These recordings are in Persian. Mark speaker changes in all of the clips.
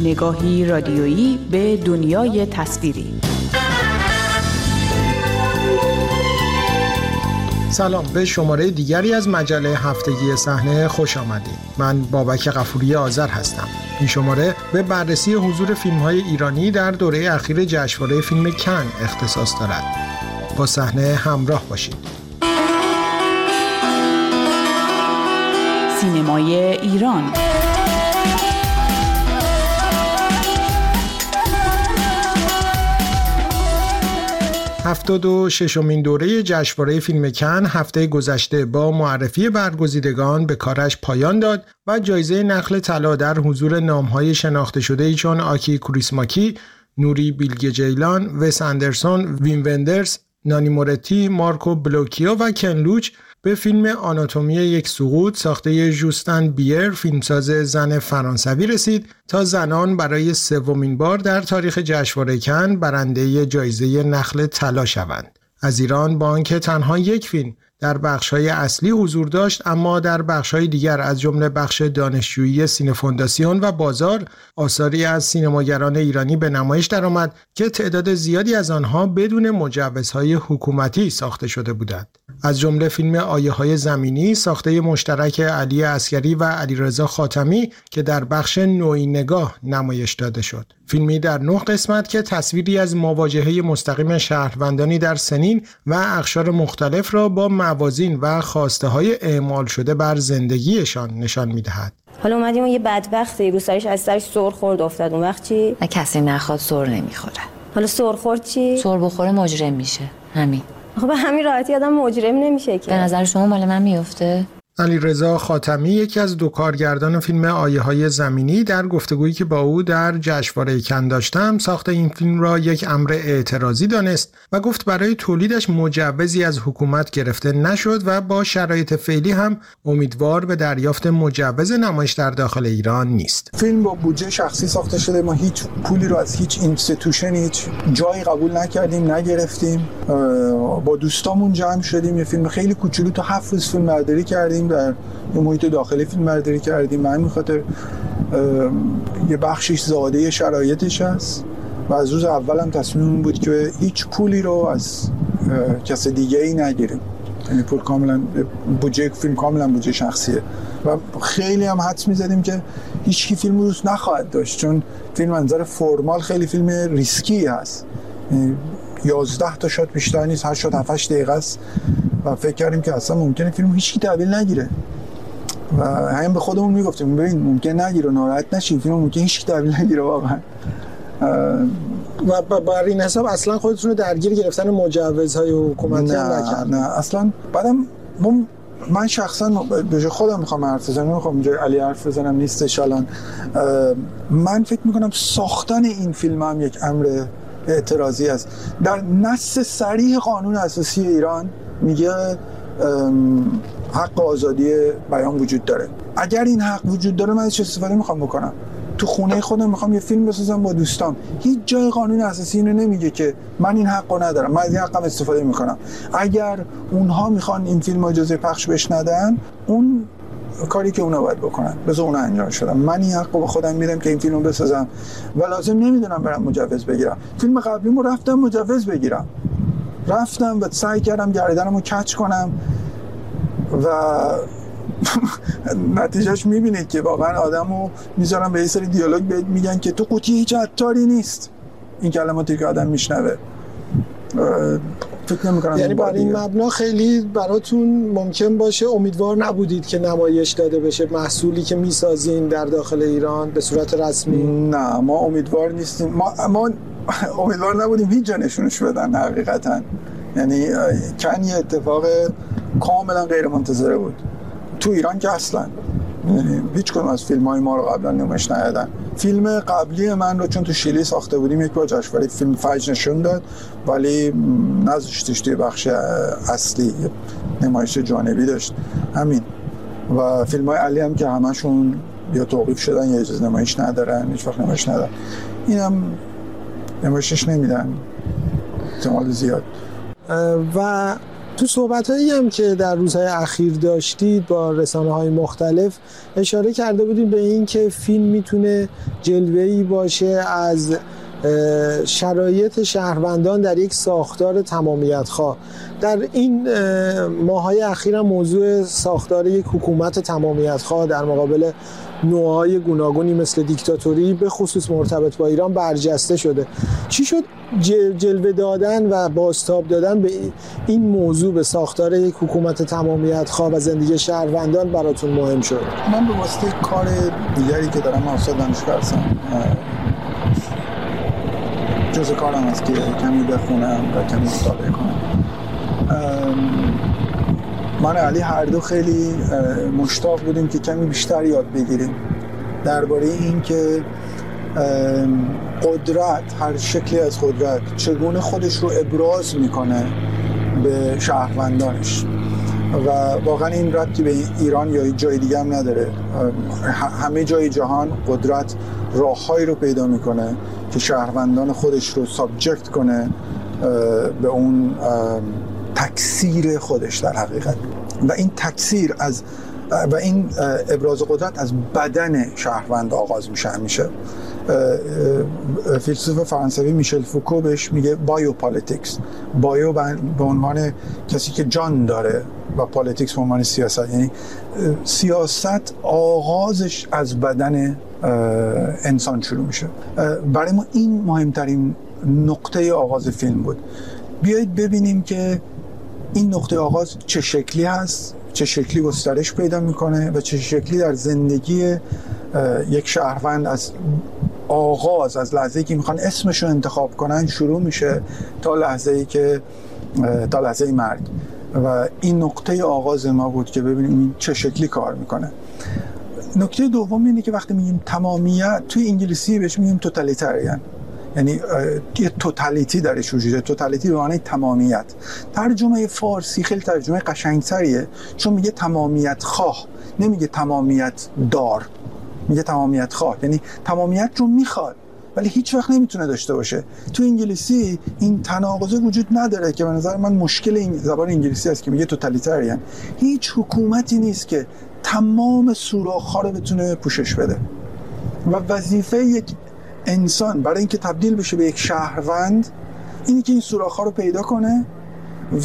Speaker 1: نگاهی رادیویی به دنیای تصویری.
Speaker 2: سلام به شماره دیگری از مجله هفتگی صحنه خوش آمدید. من بابک قفوری آذر هستم. این شماره به بررسی حضور فیلم های ایرانی در دوره اخیر جشنواره فیلم کن اختصاص دارد. با صحنه همراه باشید.
Speaker 1: سینمای ایران.
Speaker 2: هفتاد و ششمین دوره جشنواره فیلم کن هفته گذشته با معرفی برگزیدگان به کارش پایان داد و جایزه نخل طلا در حضور نامهای شناخته شده ای چون آکی کوریسماکی، نوری بیلگ جیلان، وس اندرسون، ویم وندرز، نانی مورتی، مارکو بلوکیو و کن لوچ به فیلم آناتومی یک سقوط ساخته جوستن بیر فیلمساز زن فرانسوی رسید تا زنان برای سومین بار در تاریخ جشنواره کن برنده جایزه نخل طلا شوند. از ایران با آنکه تنها یک فیلم در بخش‌های اصلی حضور داشت اما در بخش‌های دیگر از جمله بخش دانشجویی سینه فونداسیون و بازار آثاری از سینماگران ایرانی به نمایش درآمد که تعداد زیادی از آنها بدون مجوزهای حکومتی ساخته شده بودند. از جمله فیلم آیه های زمینی ساخته مشترک علی اسکری و علیرضا خاتمی که در بخش نوعی نگاه نمایش داده شد. فیلمی در نه قسمت که تصویری از مواجهه مستقیم شهروندانی در سنین و اخشار مختلف را با موازین و خواسته های اعمال شده بر زندگیشان نشان می‌دهد.
Speaker 3: حالا اومدیم یه بدبختی رو سرش از سرش سر خورد افتاد اون وقت چی؟
Speaker 4: نه کسی نخواد سر نمی‌خوره
Speaker 3: حالا سر خورد چی؟
Speaker 4: سر بخوره مجرم میشه همین
Speaker 3: خب همین راحتی آدم مجرم نمیشه که
Speaker 4: به نظر شما مال من میفته
Speaker 2: علی رضا خاتمی یکی از دو کارگردان فیلم آیه های زمینی در گفتگویی که با او در جشنواره کن داشتم ساخت این فیلم را یک امر اعتراضی دانست و گفت برای تولیدش مجوزی از حکومت گرفته نشد و با شرایط فعلی هم امیدوار به دریافت مجوز نمایش در داخل ایران نیست.
Speaker 5: فیلم با بودجه شخصی ساخته شده ما هیچ پولی رو از هیچ institution هیچ جایی قبول نکردیم نگرفتیم. با دوستامون جمع شدیم یه فیلم خیلی کوچولو تا هفت روز فیلم برداری کردیم. در یه محیط داخلی فیلم برداری کردیم. به همین خاطر یه بخشش زاده شرایطش هست و از روز اول هم تصمیم بود که هیچ پولی رو از کس دیگه ای نگیریم. یعنی پول کاملا بودجه فیلم کاملا بودجه شخصیه. و خیلی هم حدس می‌زدیم که هیچ کی فیلم رو دوست نخواهد داشت چون فیلم از منظر formal خیلی فیلم ریسکی هست. 11 یعنی تا shot بیشتر نیست هر shot 7 دقیقه است. و فکر کردیم که اصلا ممکنه فیلم هیچ کی تحویل نگیره. و همین به خودمون می‌گفتیم ببین ممکن نگیره ناراحت نشین فیلم ممکن هیچ کی تحویل نگیره واقعا.
Speaker 2: و بر این حساب اصلا خودتون رو درگیر گرفتن مجوزهای حکومتی
Speaker 5: نه
Speaker 2: نکرد
Speaker 5: نه. اصلا بعدم من شخصا به خودم می‌خوام حرف بزنم می‌خوام اینجا علی حرف بزنم نیستش الان. من فکر می‌کنم ساختن این فیلم هم یک امر اعتراضی است. در نص سریح قانون اساسی ایران میگه حق آزادی بیان وجود داره. اگر این حق وجود داره من چه استفاده می‌خوام بکنم. تو خونه خودم می‌خوام یه فیلم بسازم با دوستام. هیچ جای قانون اساسی اینو نمیگه که من این حقو ندارم. من از این حقم استفاده می‌کنم. اگر اونها می‌خوان این فیلم اجازه پخش بش ندن اون کاری که اونا باید بکنن. بذار اونا انجام شدم من این حق به خودم میدم که این فیلم بسازم. و لازم نمی‌دونم برم مجوز بگیرم. فیلم قبلیمو رفتم مجوز بگیرم. رفتم و سعی کردم گردنم رو کچ کنم و نتیجهش می‌بینید که واقعا آدم رو می‌ذارم به یه سری دیالوگ میگن که تو قوطی هیچ عطاری نیست. این کلماتی که آدم میشنوه. فکر نمی‌کنم
Speaker 2: یعنی بر این مبنا خیلی براتون ممکن باشه امیدوار نبودید که نمایش داده بشه محصولی که می‌سازین در داخل ایران به صورت رسمی.
Speaker 5: نه ما امیدوار نیستیم. ما, ما امیدوار نبودیم هیچ جا نشونش بدن حقیقتا. یعنی کن یه اتفاق کاملا غیر منتظره بود. تو ایران که اصلا. یعنی هیچ کنم از فیلم های ما رو قبلا نمایش ندادن. فیلم قبلی من رو چون تو شیلی ساخته بودیم یک بار جشنواره فیلم فجر نشون داد ولی نذاشتش توی بخش اصلی نمایش جانبی داشت. همین. و فیلم های علی هم که همشون یا توقیف شدن یا اجازه نمایش ندارن هیچ وقت نمایش ندارن. اینم نمایشش نمیدن. احتمال زیاد.
Speaker 2: و تو صحبت هایی هم که در روزهای اخیر داشتید با رسانه های مختلف اشاره کرده بودیم به این که فیلم می‌تونه جلوهی باشه از شرایط شهروندان در یک ساختار تمامیت خواه در این ماهای اخیر موضوع ساختار یک حکومت تمامیت خواه در مقابل نوعهای گوناگونی مثل دیکتاتوری به خصوص مرتبط با ایران برجسته شده. چی شد؟ جلوه دادن و باستاب دادن به این موضوع به ساختار یک حکومت تمامیت خواه و زندگی شهروندان براتون مهم شد.
Speaker 5: من به واسطه کار دیگری که دارم استاد دانشگاه هستم جز کارم است که کمی بخونم و کمی مطالعه کنم. من علی هر دو خیلی مشتاق بودیم که کمی بیشتر یاد بگیریم. درباره این که قدرت هر شکلی از قدرت چگونه خودش رو ابراز می‌کنه به شهروندانش. و واقعا این ربطی به ایران یا جای دیگه هم نداره. همه جای جهان قدرت راههایی رو پیدا می‌کنه که شهروندان خودش رو سابجکت کنه به اون تکثیر خودش در حقیقت. و این تکثیر از و این ابراز قدرت از بدن شهروند آغاز میشه همیشه. فیلسوف فرانسوی میشل فوکو بهش میگه biopolitics bio به عنوان کسی که جان داره و politics به عنوان سیاست. یعنی سیاست آغازش از بدن انسان شروع میشه. برای ما این مهمترین نقطه آغاز فیلم بود. بیایید ببینیم که این نقطه آغاز چه شکلی هست چه شکلی گسترش پیدا می‌کنه و چه شکلی در زندگی یک شهروند از آغاز از لحظه که می‌خوان اسمش رو انتخاب کنن شروع میشه تا لحظه ای که تا لحظه مرگ. و این نقطه آغاز ما بود که ببینیم این چه شکلی کار می‌کنه. نکته دوم اینه که وقتی میگیم تمامیت توی انگلیسی بهش میگیم توتالیتریان یعنی یه توتالیتی درش وجوده توتالیتی به معنی تمامیت. ترجمه فارسی خیلی ترجمه قشنگتریه چون میگه تمامیت خواه نمیگه تمامیت دار. میگه تمامیت خواه. یعنی تمامیت رو می‌خواد ولی هیچ وقت نمی‌تونه داشته باشه. تو انگلیسی این تناقضه وجود نداره که به نظر من مشکل این زبان انگلیسی است که میگه توتالیتریان. هیچ حکومتی نیست که تمام سوراخ‌ها رو بتونه پوشش بده. و وظیفه یک انسان برای اینکه تبدیل بشه به یک شهروند اینی که این سوراخ‌ها رو پیدا کنه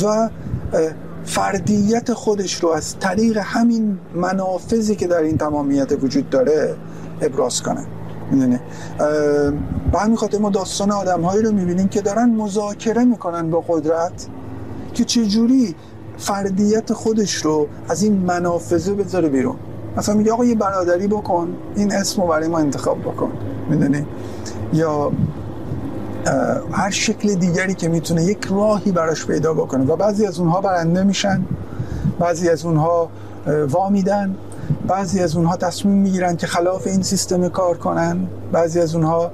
Speaker 5: و فردیت خودش رو از طریق همین منافذی که در این تمامیت وجود داره ابراز کنه. می‌دونی؟ به همین خاطر ما داستان آدم هایی رو می‌بینیم که دارن مذاکره می‌کنن با قدرت که چجوری فردیت خودش رو از این منافذه بذاره بیرون. مثلا میگه آقا یه برادری بکن این اسم رو برای ما انتخاب بکن. می‌دونی؟ یا هر شکل دیگری که می‌تونه یک راهی براش پیدا بکنه. و بعضی از اونها برنده میشن بعضی از اونها وا میدن بعضی از اونها تصمیم می‌گیرن که خلاف این سیستم کار کنن بعضی از اونها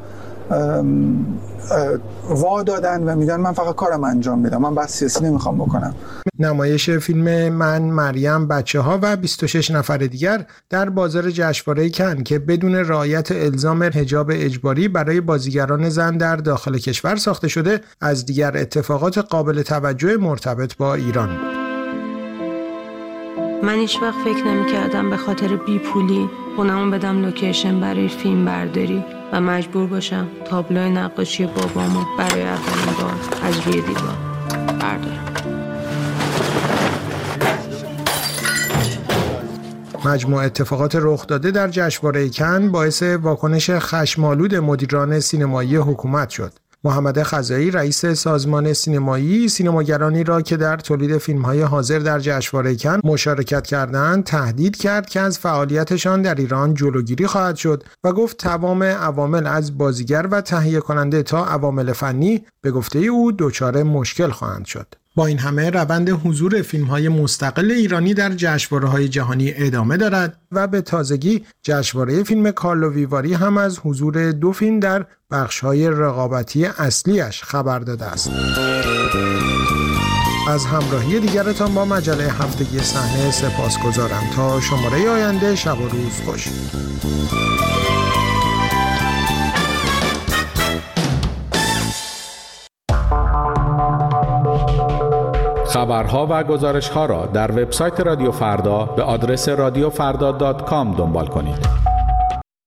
Speaker 5: وا دادن و میگن من فقط کارم انجام میدم من بس سیاسی نمی‌خوام بکنم.
Speaker 2: نمایش فیلم من مریم بچه ها و 26 نفر دیگر در بازار جشنواره کن که بدون رعایت الزام حجاب اجباری برای بازیگران زن در داخل کشور ساخته شده از دیگر اتفاقات قابل توجه مرتبط با ایران. بود
Speaker 6: من هیچ وقت فکر نمی کردم به خاطر بی پولی خونمون بدم لوکیشن برای فیلم برداری و مجبور باشم تابلو نقاشی بابامو برای اولین بار از روی دیوار بردارم
Speaker 2: مجموع اتفاقات رخ داده در جشنواره کن باعث واکنش خشمالود مدیران سینمایی حکومت شد. محمد خزایی رئیس سازمان سینمایی سینماگرانی را که در تولید فیلم های حاضر در جشنواره کن مشارکت کردند تهدید کرد که از فعالیتشان در ایران جلوگیری خواهد شد و گفت تمام عوامل از بازیگر و تهیه کننده تا عوامل فنی به گفته او دچار مشکل خواهند شد. با این همه روند حضور فیلم های مستقل ایرانی در جشنواره های جهانی ادامه دارد و به تازگی جشنواره فیلم کارلو ویواری هم از حضور دو فیلم در بخش های رقابتی اصلیش خبر داده است. از همراهی دیگرتان با مجله هفتگی صحنه سپاس گذارم تا شماره آینده شب و روز خوش
Speaker 7: خبرها و گزارشها را در وبسایت رادیو فردا به آدرس رادیوفردا.com دنبال کنید.